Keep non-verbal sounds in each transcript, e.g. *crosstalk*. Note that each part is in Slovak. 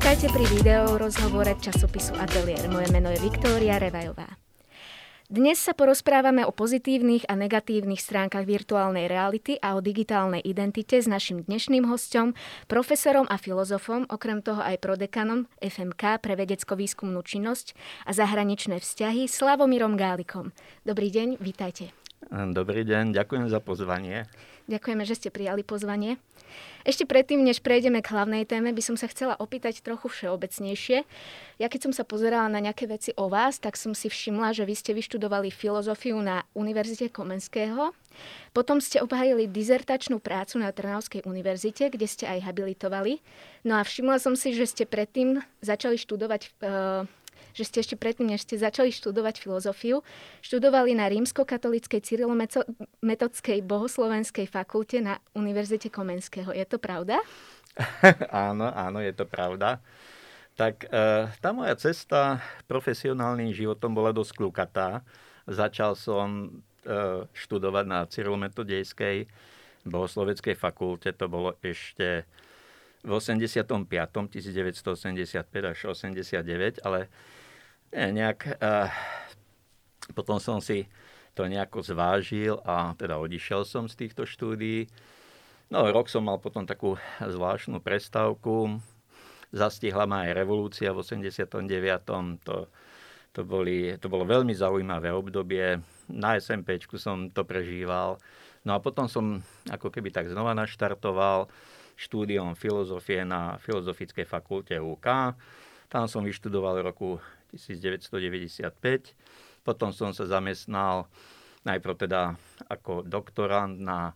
Vítajte pri video rozhovore časopisu Atelier. Moje meno je Viktória Revajová. Dnes sa porozprávame o pozitívnych a negatívnych stránkach virtuálnej reality a o digitálnej identite s našim dnešným hostom, profesorom a filozofom, okrem toho aj prodekanom FMK pre vedecko-výskumnú činnosť a zahraničné vzťahy Slavomírom Gálikom. Dobrý deň, vítajte. Dobrý deň, ďakujem za pozvanie. Ďakujeme, že ste prijali pozvanie. Ešte predtým, než prejdeme k hlavnej téme, by som sa chcela opýtať trochu všeobecnejšie. Ja keď som sa pozerala na nejaké veci o vás, tak som si všimla, že vy ste vyštudovali filozofiu na Univerzite Komenského. Potom ste obhajili dizertačnú prácu na Trnavskej univerzite, kde ste aj habilitovali. No a všimla som si, že ste predtým začali študovať e, že ste ešte predtým, než ste začali študovať filozofiu, študovali na rímsko-katolíckej cyrilometodskej bohoslovenskej fakulte na Univerzite Komenského. Je to pravda? *laughs* áno, áno, je to pravda. Tak e, tá moja cesta profesionálnym životom bola dosť klukatá. Začal som e, študovať na cyrilometodejskej bohosloveckej fakulte. To bolo ešte v 85. 1985 až 89, ale nie, nejak, uh, potom som si to nejako zvážil a teda odišiel som z týchto štúdií. No rok som mal potom takú zvláštnu prestávku. Zastihla ma aj revolúcia v 89. To, to, boli, to bolo veľmi zaujímavé obdobie. Na SMP som to prežíval. No a potom som ako keby tak znova naštartoval štúdiom filozofie na Filozofickej fakulte UK. Tam som vyštudoval v roku 1995. Potom som sa zamestnal najprv teda ako doktorant na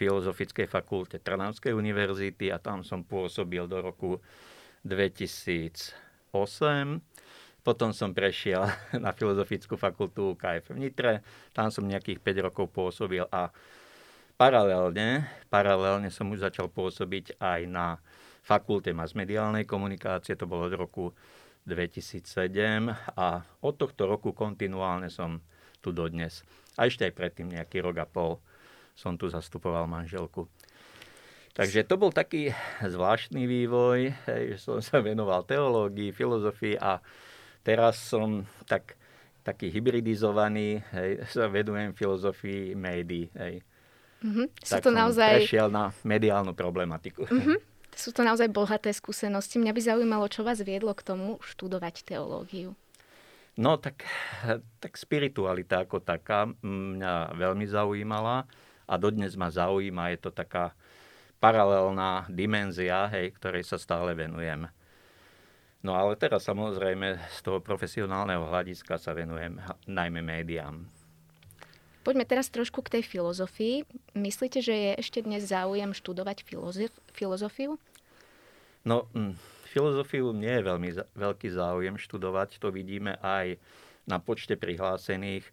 Filozofickej fakulte Trnavskej univerzity a tam som pôsobil do roku 2008. Potom som prešiel *laughs* na Filozofickú fakultu KF v Nitre, tam som nejakých 5 rokov pôsobil a Paralelne, paralelne som už začal pôsobiť aj na fakulte masmediálnej komunikácie, to bolo od roku 2007 a od tohto roku kontinuálne som tu dodnes. A ešte aj predtým nejaký rok a pol som tu zastupoval manželku. Takže to bol taký zvláštny vývoj, že som sa venoval teológii, filozofii a teraz som tak, taký hybridizovaný, hej, sa venujem filozofii médií. Hej. Mm-hmm. Tak to som naozaj... prešiel na mediálnu problematiku. Mm-hmm. Sú to naozaj bohaté skúsenosti. Mňa by zaujímalo, čo vás viedlo k tomu študovať teológiu. No tak, tak spiritualita ako taká mňa veľmi zaujímala a dodnes ma zaujíma. Je to taká paralelná dimenzia, hej, ktorej sa stále venujem. No ale teraz samozrejme z toho profesionálneho hľadiska sa venujem najmä médiám. Poďme teraz trošku k tej filozofii. Myslíte, že je ešte dnes záujem študovať filozof- filozofiu? No, hm, filozofiu nie je veľmi veľký záujem študovať. To vidíme aj na počte prihlásených.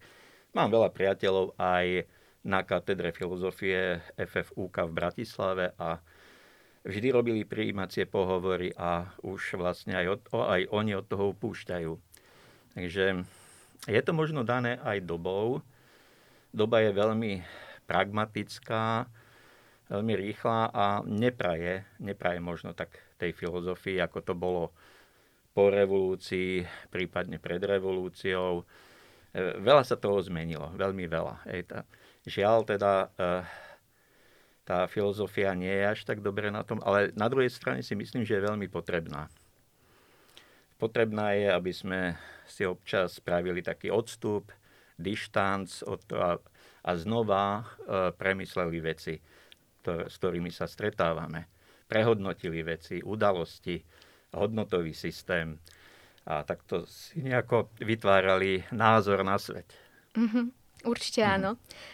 Mám veľa priateľov aj na katedre filozofie FFUK v Bratislave a vždy robili prijímacie pohovory a už vlastne aj, od, aj oni od toho upúšťajú. Takže je to možno dané aj dobou, doba je veľmi pragmatická, veľmi rýchla a nepraje, nepraje možno tak tej filozofii, ako to bolo po revolúcii, prípadne pred revolúciou. E, veľa sa toho zmenilo, veľmi veľa. žiaľ teda e, tá filozofia nie je až tak dobre na tom, ale na druhej strane si myslím, že je veľmi potrebná. Potrebná je, aby sme si občas spravili taký odstup, dištanc od toho a, a znova e, premysleli veci, to, s ktorými sa stretávame. Prehodnotili veci, udalosti, hodnotový systém a takto si nejako vytvárali názor na svet. Mm-hmm, určite mm-hmm. áno.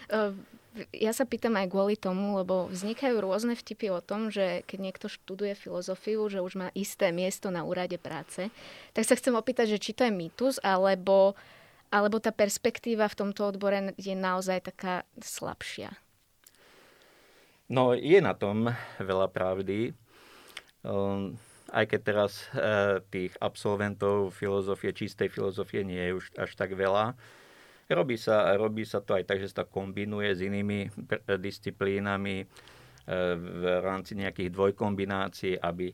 E, ja sa pýtam aj kvôli tomu, lebo vznikajú rôzne vtipy o tom, že keď niekto študuje filozofiu, že už má isté miesto na úrade práce, tak sa chcem opýtať, že či to je mýtus, alebo uh, alebo tá perspektíva v tomto odbore je naozaj taká slabšia? No, je na tom veľa pravdy. Um, aj keď teraz uh, tých absolventov filozofie, čistej filozofie nie je už až tak veľa. Robí sa, robí sa to aj tak, že sa to kombinuje s inými disciplínami uh, v rámci nejakých dvojkombinácií, aby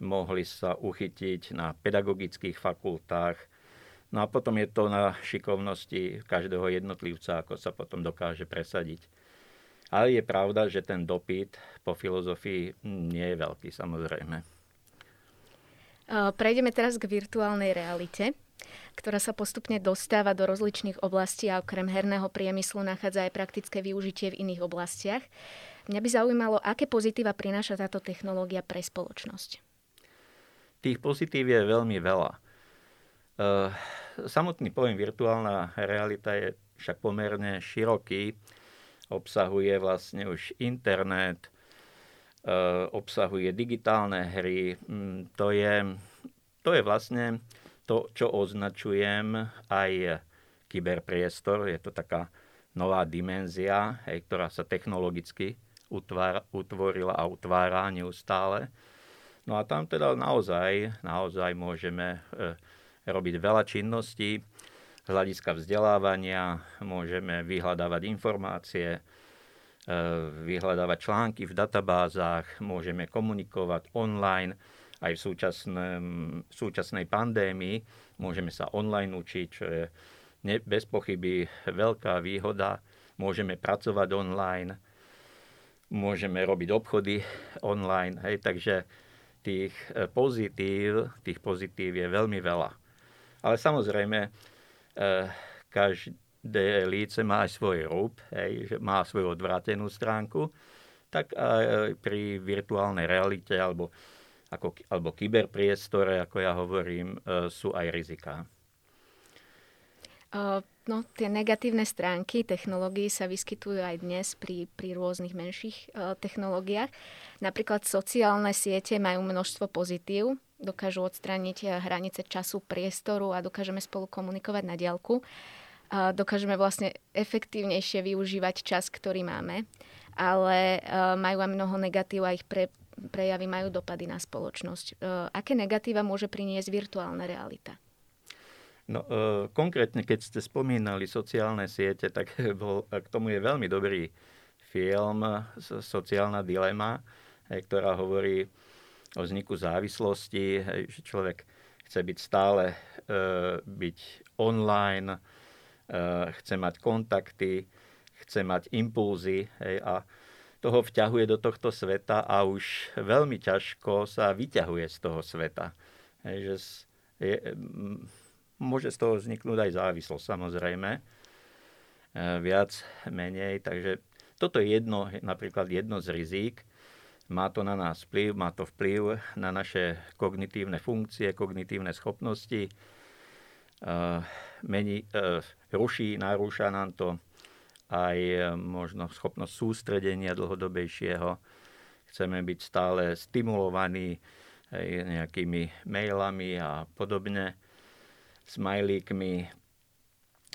mohli sa uchytiť na pedagogických fakultách. No a potom je to na šikovnosti každého jednotlivca, ako sa potom dokáže presadiť. Ale je pravda, že ten dopyt po filozofii nie je veľký, samozrejme. Prejdeme teraz k virtuálnej realite ktorá sa postupne dostáva do rozličných oblastí a okrem herného priemyslu nachádza aj praktické využitie v iných oblastiach. Mňa by zaujímalo, aké pozitíva prináša táto technológia pre spoločnosť. Tých pozitív je veľmi veľa. Uh, samotný pojem virtuálna realita je však pomerne široký. Obsahuje vlastne už internet, uh, obsahuje digitálne hry. Mm, to je, to je vlastne to, čo označujem aj kyberpriestor. Je to taká nová dimenzia, ktorá sa technologicky utvára, utvorila a utvára neustále. No a tam teda naozaj, naozaj môžeme e, robiť veľa činností z hľadiska vzdelávania, môžeme vyhľadávať informácie, e, vyhľadávať články v databázach, môžeme komunikovať online, aj v v súčasnej pandémii. Môžeme sa online učiť, čo je ne, bez pochyby veľká výhoda. Môžeme pracovať online, môžeme robiť obchody online, hej, takže tých e, pozitív, tých pozitív je veľmi veľa. Ale samozrejme, e, každé líce má aj svoj rúb, hej, má svoju odvrátenú stránku, tak aj pri virtuálnej realite alebo ako, alebo kyberpriestore, ako ja hovorím, e, sú aj riziká. No, tie negatívne stránky technológií sa vyskytujú aj dnes pri, pri rôznych menších technológiách. Napríklad sociálne siete majú množstvo pozitív, dokážu odstrániť hranice času, priestoru a dokážeme spolu komunikovať na diálku. Dokážeme vlastne efektívnejšie využívať čas, ktorý máme, ale uh, majú aj mnoho negatív a ich pre, prejavy majú dopady na spoločnosť. E, aké negatíva môže priniesť virtuálna realita? No, e, konkrétne, keď ste spomínali sociálne siete, *laughs* tak bol, k tomu je veľmi dobrý film Sociálna dilema, ktorá hovorí o vzniku závislosti, že človek chce byť stále e, byť online, chce mať kontakty, chce mať impulzy a toho vťahuje do tohto sveta a už veľmi ťažko sa vyťahuje z toho sveta. Že je, môže z toho vzniknúť aj závislosť samozrejme, e, viac, menej, takže toto je jedno, napríklad jedno z rizík. Má to na nás vplyv, má to vplyv na naše kognitívne funkcie, kognitívne schopnosti, mení, ruší, narúša nám to aj možno schopnosť sústredenia dlhodobejšieho. Chceme byť stále stimulovaní nejakými mailami a podobne, smajlíkmi.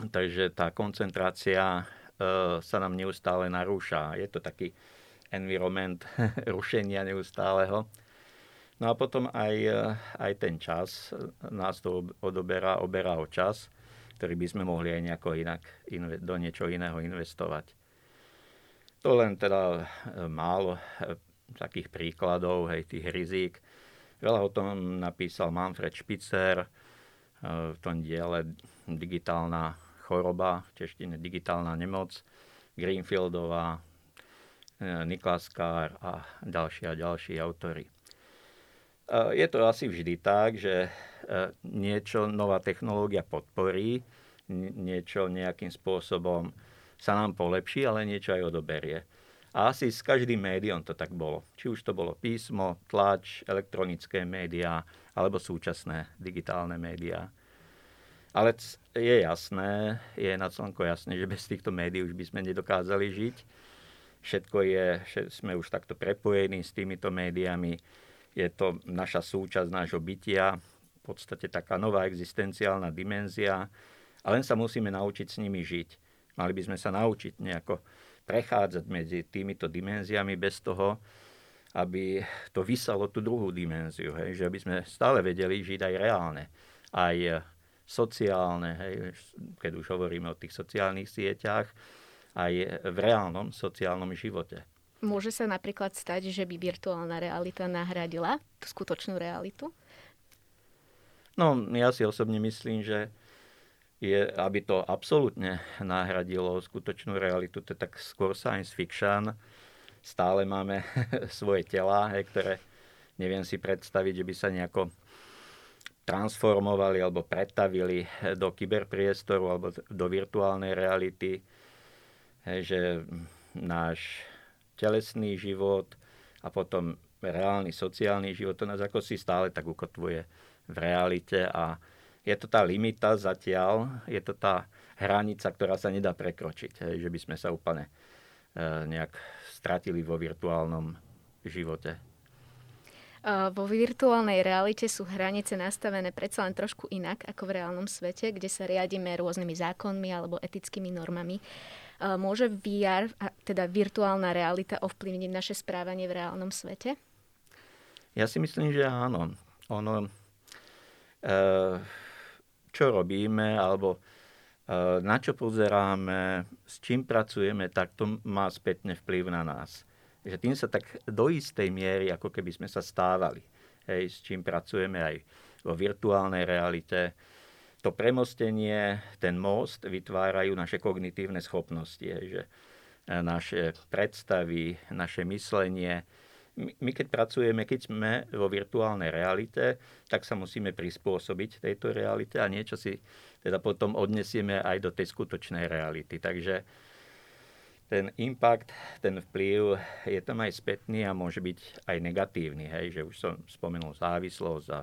Takže tá koncentrácia sa nám neustále narúša. Je to taký environment *laughs* rušenia neustáleho. No a potom aj, e, aj ten čas, nás to odoberá, oberá o čas ktorý by sme mohli aj nejako inak do niečo iného investovať. To len teda e, málo takých príkladov, hej, tých rizík. Veľa o tom napísal Manfred Spitzer v tom diele Digitálna choroba, v češtine Digitálna nemoc, Greenfieldová, Niklas Kár a ďalší a ďalší autory. Je to asi vždy tak, že niečo nová technológia podporí, niečo nejakým spôsobom sa nám polepší, ale niečo aj odoberie. A asi s každým médiom to tak bolo. Či už to bolo písmo, tlač, elektronické médiá, alebo súčasné digitálne médiá. Ale je jasné, je na celko jasné, že bez týchto médií už by sme nedokázali žiť. Všetko je, sme už takto prepojení s týmito médiami. Je to naša súčasť nášho bytia, v podstate taká nová existenciálna dimenzia, a len sa musíme naučiť s nimi žiť. Mali by sme sa naučiť nejako prechádzať medzi týmito dimenziami bez toho, aby to vysalo tú druhú dimenziu. Hej? Že aby sme stále vedeli žiť aj reálne, aj sociálne, hej? keď už hovoríme o tých sociálnych sieťach, aj v reálnom sociálnom živote. môže sa napríklad stať, že by virtuálna realita nahradila tú skutočnú realitu? No, ja si osobne myslím, že je, aby to absolútne nahradilo skutočnú realitu, to je tak skôr science fiction. Stále máme *laughs* svoje tela, hej, ktoré neviem si predstaviť, že by sa nejako transformovali alebo pretavili do kyberpriestoru alebo do virtuálnej reality. Hej, že náš telesný život a potom reálny sociálny život, to nás ako si stále tak ukotvuje v realite a je to tá limita zatiaľ, je to tá hranica, ktorá sa nedá prekročiť, hej, že by sme sa úplne e, nejak stratili vo virtuálnom živote. Vo virtuálnej realite sú hranice nastavené predsa len trošku inak ako v reálnom svete, kde sa riadíme rôznymi zákonmi alebo etickými normami. Môže VR, teda virtuálna realita, ovplyvniť naše správanie v reálnom svete? Ja si myslím, že áno. Ono, e, čo robíme, alebo e, na čo pozeráme, s čím pracujeme, tak to má spätne vplyv na nás. Že tým sa tak do istej miery, ako keby sme sa stávali, hej, s čím pracujeme aj vo virtuálnej realite. To premostenie, ten most vytvárajú naše kognitívne schopnosti, hej, že e, naše predstavy, naše myslenie, my keď pracujeme, keď sme vo virtuálnej realite, tak sa musíme prispôsobiť tejto realite a niečo si teda potom odnesieme aj do tej skutočnej reality. Takže ten impact, ten vplyv je tam aj spätný a môže byť aj negatívny. Hej, že už som spomenul závislosť a,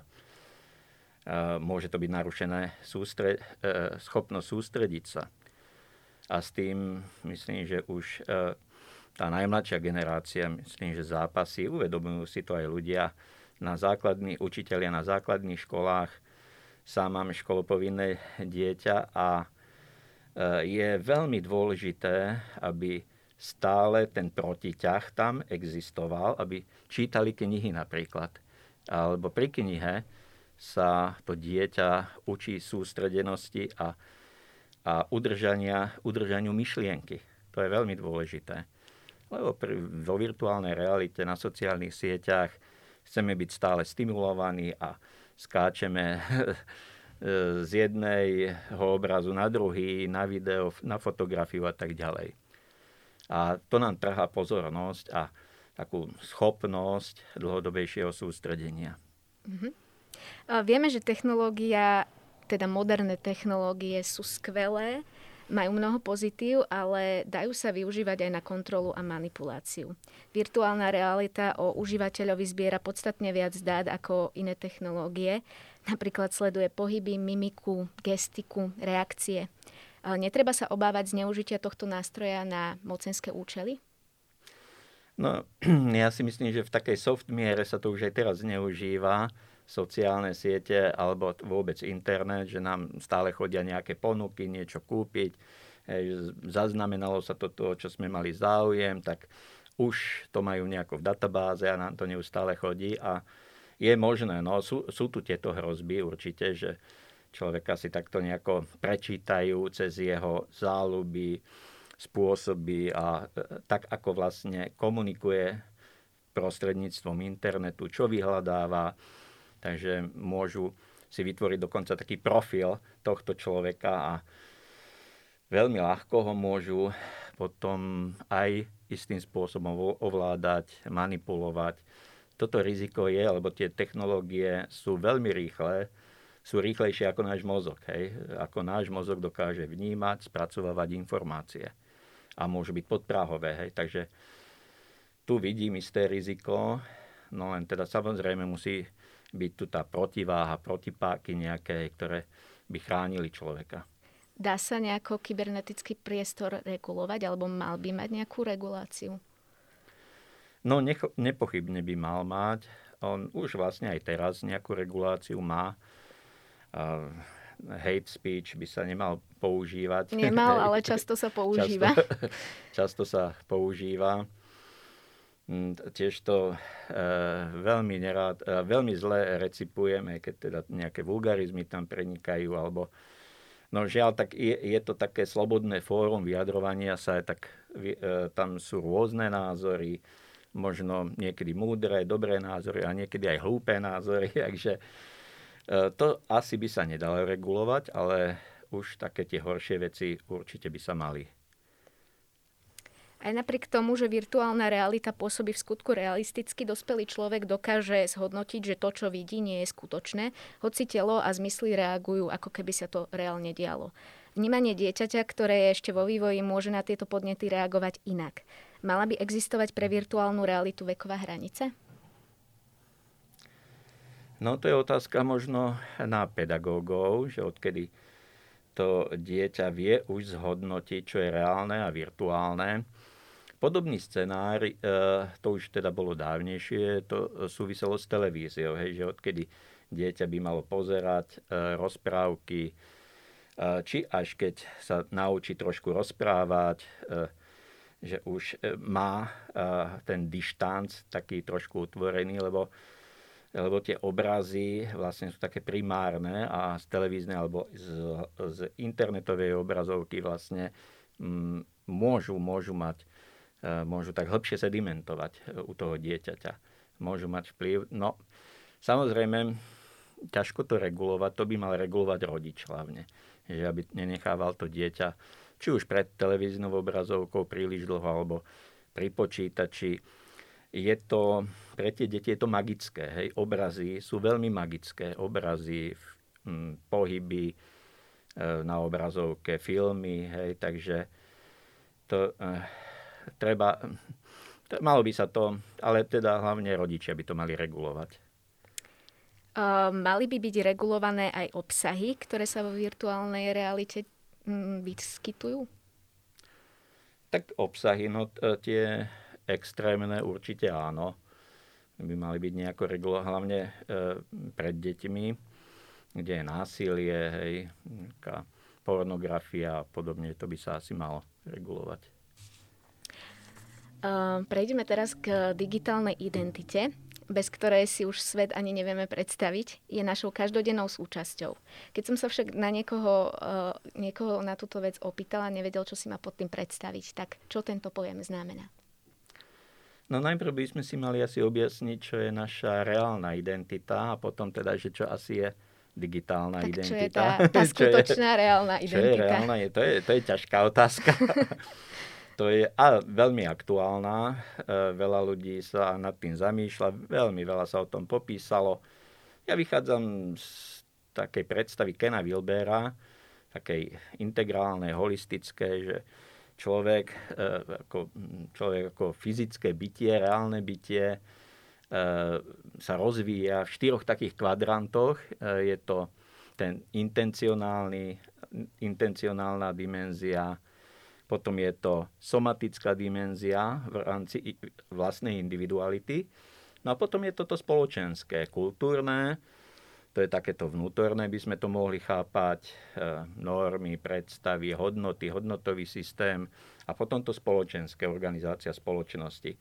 môže to byť narušené sústre, e, schopnosť sústrediť sa. A s tým myslím, že už e, tá najmladšia generácia, myslím, že zápasy, uvedomujú si to aj ľudia na základných, učiteľia na základných školách. Sám mám školopovinné dieťa a je veľmi dôležité, aby stále ten protiťah tam existoval, aby čítali knihy napríklad. Alebo pri knihe sa to dieťa učí sústredenosti a, a udržania, udržaniu myšlienky. To je veľmi dôležité. Lebo pri, vo virtuálnej realite na sociálnych sieťach chceme byť stále stimulovaní a skáčeme *laughs* z jedného obrazu na druhý, na video, na fotografiu a tak ďalej. A to nám trhá pozornosť a takú schopnosť dlhodobejšieho sústredenia. Mm-hmm. A vieme, že technológia, teda moderné technológie sú skvelé, majú mnoho pozitív, ale dajú sa využívať aj na kontrolu a manipuláciu. Virtuálna realita o užívateľovi zbiera podstatne viac dát ako iné technológie. Napríklad sleduje pohyby, mimiku, gestiku, reakcie. Netreba sa obávať zneužitia tohto nástroja na mocenské účely? No, *clears throat* ja si myslím, že v takej soft miere sa to už aj teraz zneužíva sociálne siete alebo vôbec internet, že nám stále chodia nejaké ponuky, niečo kúpiť. Zaznamenalo sa to, to, čo sme mali záujem, tak už to majú nejako v databáze a nám to neustále chodí a je možné, no sú, sú tu tieto hrozby určite, že človeka si takto nejako prečítajú cez jeho záľuby, spôsoby a e, tak, ako vlastne komunikuje prostredníctvom internetu, čo vyhľadáva, Takže môžu si vytvoriť dokonca taký profil tohto človeka a veľmi ľahko ho môžu potom aj istým spôsobom ovládať, manipulovať. Toto riziko je, lebo tie technológie sú veľmi rýchle, sú rýchlejšie ako náš mozog. Hej? Ako náš mozog dokáže vnímať, spracovávať informácie a môžu byť podpráhové. Hej? Takže tu vidím isté riziko, no len teda samozrejme musí byť tu tá protiváha, protipáky nejaké, ktoré by chránili človeka. Dá sa nejako kybernetický priestor regulovať, alebo mal by mať nejakú reguláciu? No, necho, nepochybne by mal mať. On už vlastne aj teraz nejakú reguláciu má. Uh, hate speech by sa nemal používať. Nemal, *laughs* ale často sa používa. Často, *laughs* často sa používa. Mm, tiež to e, veľmi, nerád, e, veľmi zle recipujeme, keď teda nejaké vulgarizmy tam prenikajú, alebo no žiaľ, tak je, je to také slobodné fórum vyjadrovania sa, tak tam sú rôzne názory, možno niekedy múdre, dobré názory a niekedy aj hlúpe názory, *laughs* takže to asi by sa nedalo regulovať, ale už také tie horšie veci určite by sa mali aj napriek tomu, že virtuálna realita pôsobí v skutku realisticky, dospelý človek dokáže zhodnotiť, že to, čo vidí, nie je skutočné, hoci telo a zmysly reagujú, ako keby sa to reálne dialo. Vnímanie dieťaťa, ktoré je ešte vo vývoji, môže na tieto podnety reagovať inak. Mala by existovať pre virtuálnu realitu veková hranice? No to je otázka možno na pedagógov, že odkedy to dieťa vie už zhodnotiť, čo je reálne a virtuálne. Podobný scenár, e, to už teda bolo dávnejšie, to súviselo s televíziou, hej, že odkedy dieťa by malo pozerať e, rozprávky, e, či až keď sa naučí trošku rozprávať, že už má ten dištanc taký trošku utvorený, lebo, lebo tie obrazy vlastne sú také primárne a z televíznej alebo z, z internetovej obrazovky vlastne m, môžu, môžu mať E, môžu tak hĺbšie sedimentovať e, u toho dieťaťa. Môžu mať vplyv. No, samozrejme, ťažko to regulovať, to by mal regulovať rodič hlavne. Že aby nenechával to dieťa či už pred televíznou obrazovkou príliš dlho, alebo pri počítači. Je to, pre tie deti je to magické. Hej? Obrazy sú veľmi magické. Obrazy, pohyby e, na obrazovke, filmy, hej? takže to, treba, malo by sa to, ale teda hlavne rodičia by to mali regulovať. Mali by byť regulované aj obsahy, ktoré sa vo virtuálnej realite mm, vyskytujú? Tak obsahy, no tie extrémne určite áno. By mali byť nejako regulované, hlavne e, pred deťmi, kde je násilie, hej, pornografia a podobne, to by sa asi malo regulovať. Prejdeme teraz k digitálnej identite, bez ktorej si už svet ani nevieme predstaviť, je našou každodennou súčasťou. Keď som sa však na niekoho, uh, niekoho na túto vec opýtala, nevedel, čo si ma pod tým predstaviť, tak čo tento pojem znamená? No najprv by sme si mali asi objasniť, čo je naša reálna identita a potom teda, že čo asi je digitálna tak identita. Čo je tá, tá skutočná je, reálna identita? Čo je reálna, je, to, je, to je ťažká otázka. *laughs* to je a veľmi aktuálna. E, veľa ľudí sa nad tým zamýšľa, veľmi veľa sa o tom popísalo. Ja vychádzam z takej predstavy Kena Wilbera, takej integrálnej, holistickej, že človek, e, ako, človek ako fyzické bytie, reálne bytie e, sa rozvíja v štyroch takých kvadrantoch. Je to ten intencionálny, intencionálna dimenzia, potom je to somatická dimenzia v rámci vlastnej individuality. No a potom je toto spoločenské, kultúrne, to je takéto vnútorné, by sme to mohli chápať, e, normy, predstavy, hodnoty, hodnotový systém a potom to spoločenské, organizácia spoločnosti.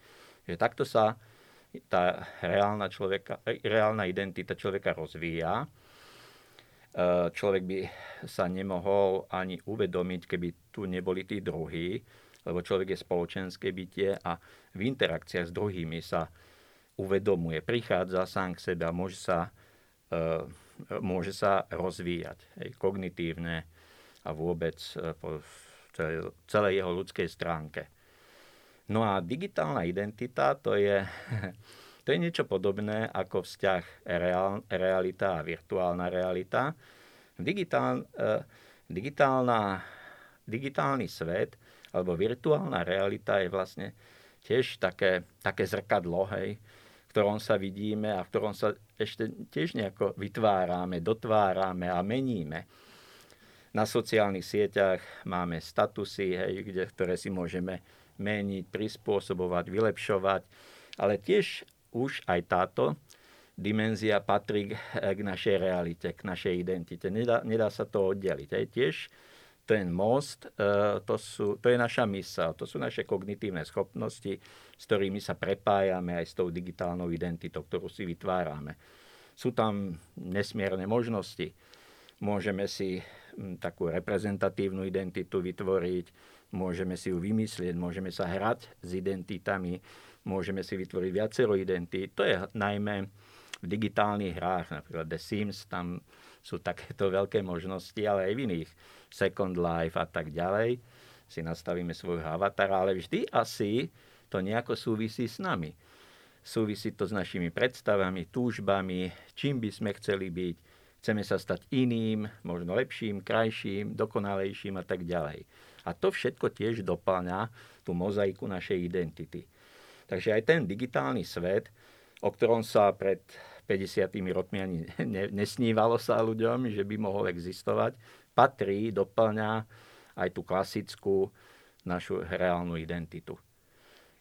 Že takto sa tá reálna, človeka, reálna identita človeka rozvíja E, človek by sa nemohol ani uvedomiť, keby tu neboli tí druhí, lebo človek je spoločenské bytie a v interakciách s druhými sa uvedomuje, prichádza sám k sebe a môže sa, e, môže sa rozvíjať hej, kognitívne a vôbec e, po celej jeho ľudskej stránke. No a digitálna identita to je, *laughs* to je niečo podobné ako vzťah reál, realita a virtuálna realita. Digitál, uh, digitálna, digitálny svet alebo virtuálna realita je vlastne tiež také, také zrkadlo, hej, v ktorom sa vidíme a v ktorom sa ešte tiež nejako vytvárame, dotvárame a meníme. Na sociálnych sieťach máme statusy, hej, kde, ktoré si môžeme meniť, prispôsobovať, vylepšovať, ale tiež už aj táto dimenzia patrí k našej realite, k našej identite. Nedá, nedá sa to oddeliť. Aj tiež ten most, e, to, sú, to je naša mysel, to sú naše kognitívne schopnosti, s ktorými sa prepájame aj s tou digitálnou identitou, ktorú si vytvárame. Sú tam nesmierne možnosti. Môžeme si takú reprezentatívnu identitu vytvoriť, môžeme si ju vymyslieť, môžeme sa hrať s identitami, môžeme si vytvoriť viacero identít. To je najmä v digitálnych hrách, napríklad The Sims, tam sú takéto *laughs* veľké možnosti, ale aj v iných, Second Life a tak ďalej, si nastavíme svojho avatara, ale vždy asi to nejako súvisí s nami. Súvisí to s našimi predstavami, túžbami, čím by sme chceli byť, chceme sa stať iným, možno lepším, krajším, dokonalejším a tak ďalej. A to všetko tiež doplňa tú mozaiku našej identity. Takže aj ten digitálny svet, o ktorom sa pred 50 rokmi ani *laughs* nesnívalo sa ľuďom, že by mohol existovať, patrí, doplňa aj tú klasickú našu reálnu identitu.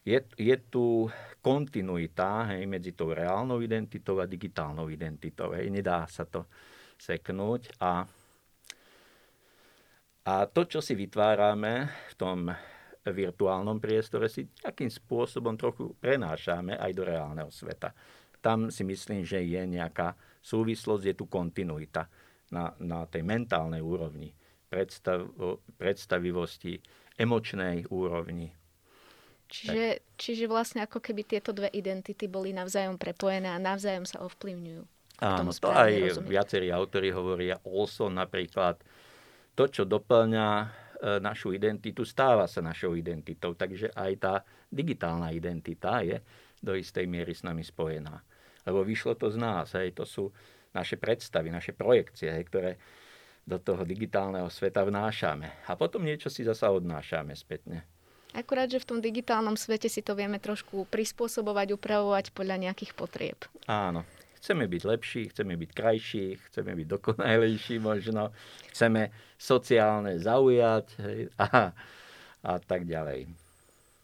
Je, je tu kontinuita hej, medzi tou reálnou identitou a digitálnou identitou. Hej. Nedá sa to seknúť a a to, čo si vytvárame v tom virtuálnom priestore, si akým spôsobom trochu prenášame aj do reálneho sveta. Tam si myslím, že je nejaká súvislosť, je tu kontinuita na, na tej mentálnej úrovni, predstav, predstavivosti, emočnej úrovni. Čiže, čiže vlastne ako keby tieto dve identity boli navzájom prepojené a navzájom sa ovplyvňujú. Áno, to aj rozumieť. viacerí autori hovoria. Olson napríklad, to, čo doplňa našu identitu, stáva sa našou identitou. Takže aj tá digitálna identita je do istej miery s nami spojená. Lebo vyšlo to z nás. Hej, to sú naše predstavy, naše projekcie, hej, ktoré do toho digitálneho sveta vnášame. A potom niečo si zasa odnášame spätne. Akurát, že v tom digitálnom svete si to vieme trošku prispôsobovať, upravovať podľa nejakých potrieb. Áno, Chceme byť lepší, chceme byť krajší, chceme byť dokonalejší možno, chceme sociálne zaujať hej, a, a tak ďalej.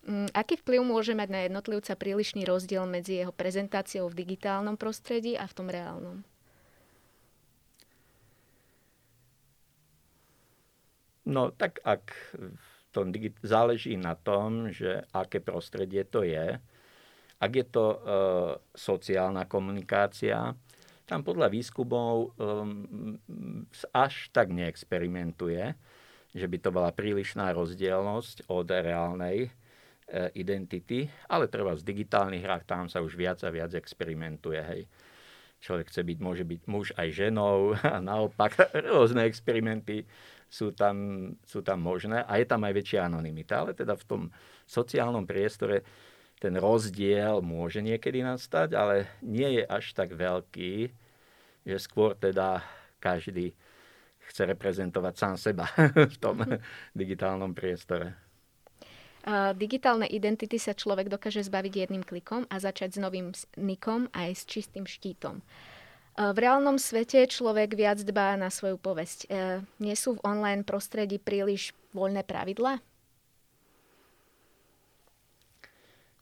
Mm, aký vplyv môže mať na jednotlivca prílišný rozdiel medzi jeho prezentáciou v digitálnom prostredí a v tom reálnom? No tak ak tom digit- záleží na tom, že aké prostredie to je, ak je to e, sociálna komunikácia, tam podľa výskumov um, až tak neexperimentuje, že by to bola prílišná rozdielnosť od reálnej e, identity, ale treba z digitálnych hrách tam sa už viac a viac experimentuje. Hej. Človek chce byť, môže byť muž aj ženou *laughs* a naopak rôzne experimenty sú tam, sú tam možné a je tam aj väčšia anonimita. Ale teda v tom sociálnom priestore ten rozdiel môže niekedy nastať, ale nie je až tak veľký, že skôr teda každý chce reprezentovať sám seba *laughs* v tom digitálnom priestore. Digitálne identity sa človek dokáže zbaviť jedným klikom a začať s novým nikom aj s čistým štítom. V reálnom svete človek viac dbá na svoju povesť. Nie sú v online prostredí príliš voľné pravidlá?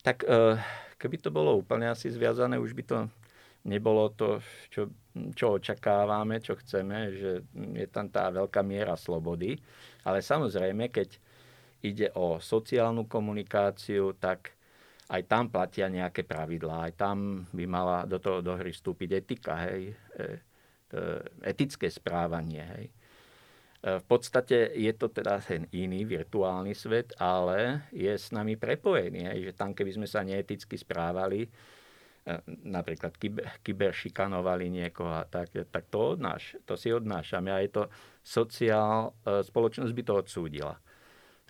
Tak e, keby to bolo úplne asi zviazané, už by to nebolo to, čo, čo očakávame, čo chceme, že je tam tá veľká miera slobody. Ale samozrejme, keď ide o sociálnu komunikáciu, tak aj tam platia nejaké pravidlá, aj tam by mala do toho do hry vstúpiť etika, hej, e, etické správanie. Hej. E, v podstate je to teda ten iný virtuálny svet, ale je s nami prepojený. Hej, že tam, keby sme sa neeticky správali, e, napríklad kyber, kyberšikanovali niekoho, tak, tak to, odnáš, to si odnášame a je to sociál, e, spoločnosť by to odsúdila.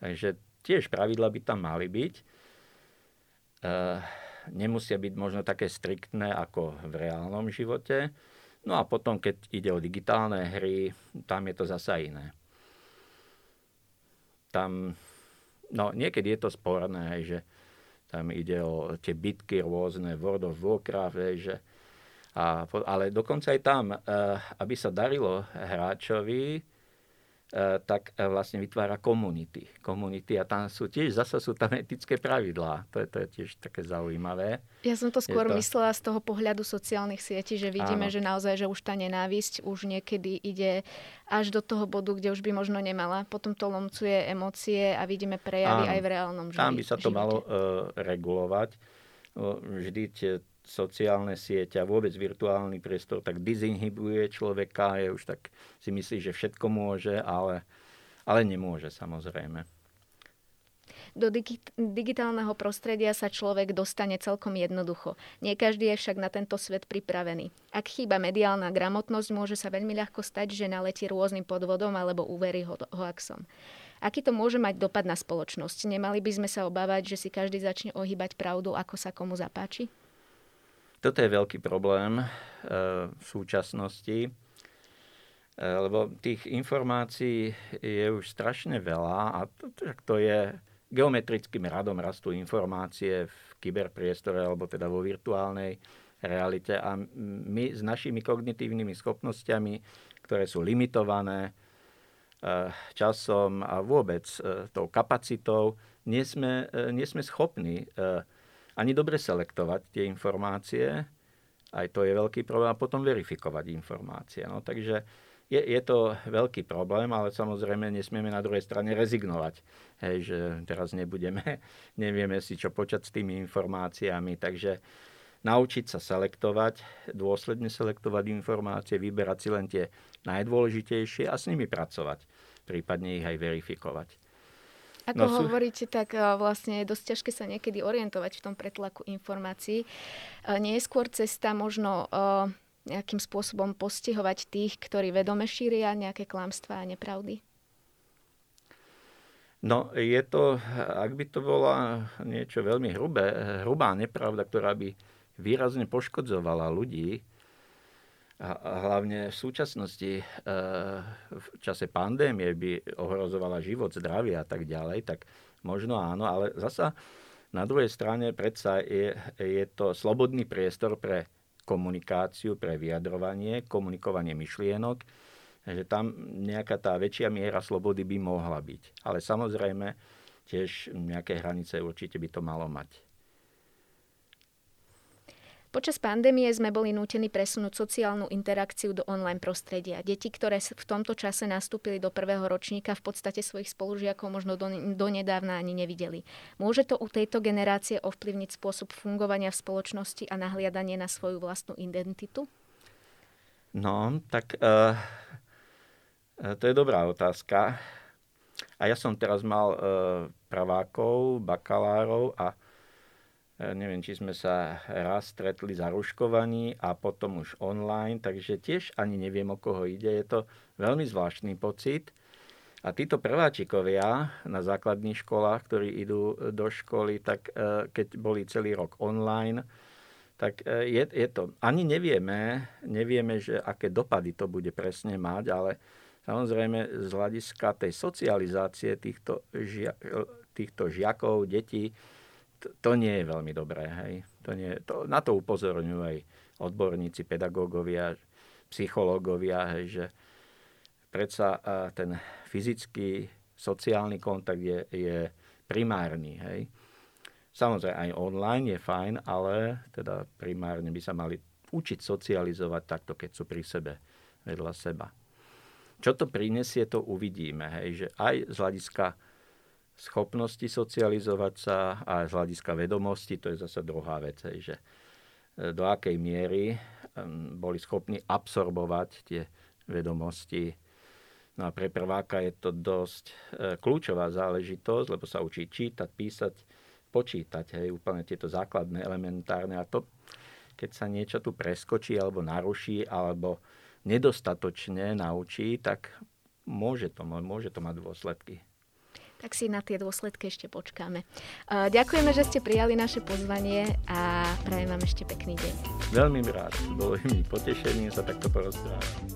Takže tiež pravidla by tam mali byť. Nemusia byť možno také striktné ako v reálnom živote, No a potom, keď ide o digitálne hry, tam je to zasa iné. Tam, no niekedy je to sporné, že tam ide o tie bitky rôzne, World of Warcraft, že, a, ale dokonca aj tam, eh, aby sa darilo hráčovi, tak e, vlastne vytvára komunity. Komunity a tam sú tiež, zasa sú tam etické pravidlá. To je, to je tiež také zaujímavé. Ja som to skôr to... myslela z toho pohľadu sociálnych sietí, že vidíme, Áno. že naozaj, že už tá nenávisť už niekedy ide až do toho bodu, kde už by možno nemala. Potom to lomcuje emócie a vidíme prejavy Áno. aj v reálnom živote. Tam by sa to živote. malo uh, regulovať. Uh, vždy tie sociálne sieť a vôbec virtuálny priestor tak dizinhibuje človeka, je už tak si myslí, že všetko môže, ale, ale nemôže samozrejme. Do digitálneho prostredia sa človek dostane celkom jednoducho. Nie každý je však na tento svet pripravený. Ak chýba mediálna gramotnosť, môže sa veľmi ľahko stať, že naletí rôznym podvodom alebo úvery hoaxom. Aký to môže mať dopad na spoločnosť? Nemali by sme sa obávať, že si každý začne ohýbať pravdu, ako sa komu zapáči? Toto je veľký problém e, v súčasnosti, e, lebo tých informácií je už strašne veľa a to, to je geometrickým radom rastú informácie v kyberpriestore alebo teda vo virtuálnej realite. A my s našimi kognitívnymi schopnosťami, ktoré sú limitované e, časom a vôbec tou kapacitou, nie sme, nie sme schopní ani dobre selektovať tie informácie, aj to je veľký problém, a potom verifikovať informácie. No, takže je, je to veľký problém, ale samozrejme nesmieme na druhej strane rezignovať. Hej, že teraz nebudeme, *laughs* nevieme si čo počať s tými informáciami, takže naučiť sa selektovať, dôsledne selektovať informácie, vyberať si len tie najdôležitejšie a s nimi pracovať, prípadne ich aj verifikovať. Ako no, sú... hovoríte, tak eh, vlastne je dosť ťažké sa niekedy orientovať v tom pretlaku informácií. Eh, nie je skôr cesta možno eh, nejakým spôsobom postihovať tých, ktorí vedome šíria nejaké klamstvá a nepravdy? No, je to, ak by to bola niečo veľmi hrubé, hrubá nepravda, ktorá by výrazne poškodzovala ľudí, hlavne v súčasnosti e, v čase pandémie by ohrozovala život, zdravie a tak ďalej, tak možno áno, ale zasa na druhej strane predsa je, je to slobodný priestor pre komunikáciu, pre vyjadrovanie, komunikovanie myšlienok, že tam nejaká tá väčšia miera slobody by mohla byť. Ale samozrejme, tiež nejaké hranice určite by to malo mať. Počas pandémie sme boli nútení presunúť sociálnu interakciu do online prostredia. Deti, ktoré v tomto čase nastúpili do prvého ročníka, v podstate svojich spolužiakov možno do, donedávna ani nevideli. Môže to u tejto generácie ovplyvniť spôsob fungovania v spoločnosti a nahliadanie na svoju vlastnú identitu? No, tak uh, to je dobrá otázka. A ja som teraz mal uh, pravákov, bakalárov a neviem, či sme sa raz stretli za ruškovaní a potom už online, takže tiež ani neviem, o koho ide. Je to veľmi zvláštny pocit. A títo prváčikovia na základných školách, ktorí idú do školy, tak e, keď boli celý rok online, tak e, je, je to, ani nevieme, nevieme, že aké dopady to bude presne mať, ale samozrejme z hľadiska tej socializácie týchto, žia, týchto žiakov, detí, to, nie je veľmi dobré. Hej. To nie, to, na to upozorňujú aj odborníci, pedagógovia, psychológovia, hej, že predsa ten fyzický, sociálny kontakt je, je primárny. Hej. Samozrejme aj online je fajn, ale teda primárne by sa mali učiť socializovať takto, keď sú pri sebe, vedľa seba. Čo to prinesie, to uvidíme. Hej, že aj z hľadiska schopnosti socializovať sa a z hľadiska vedomosti, to je zase druhá vec, že e, do akej miery boli schopní absorbovať tie vedomosti. No a pre prváka je to dosť e, kľúčová záležitosť, lebo sa učí čítať, písať, počítať, hej, úplne tieto základné, elementárne. A to, keď sa niečo tu preskočí alebo naruší, alebo nedostatočne naučí, tak môže to, môže to mať dôsledky tak si na tie dôsledky ešte počkáme. Ďakujeme, že ste prijali naše pozvanie a prajem vám ešte pekný deň. Veľmi rád. Bolo mi potešením sa takto porozprávať.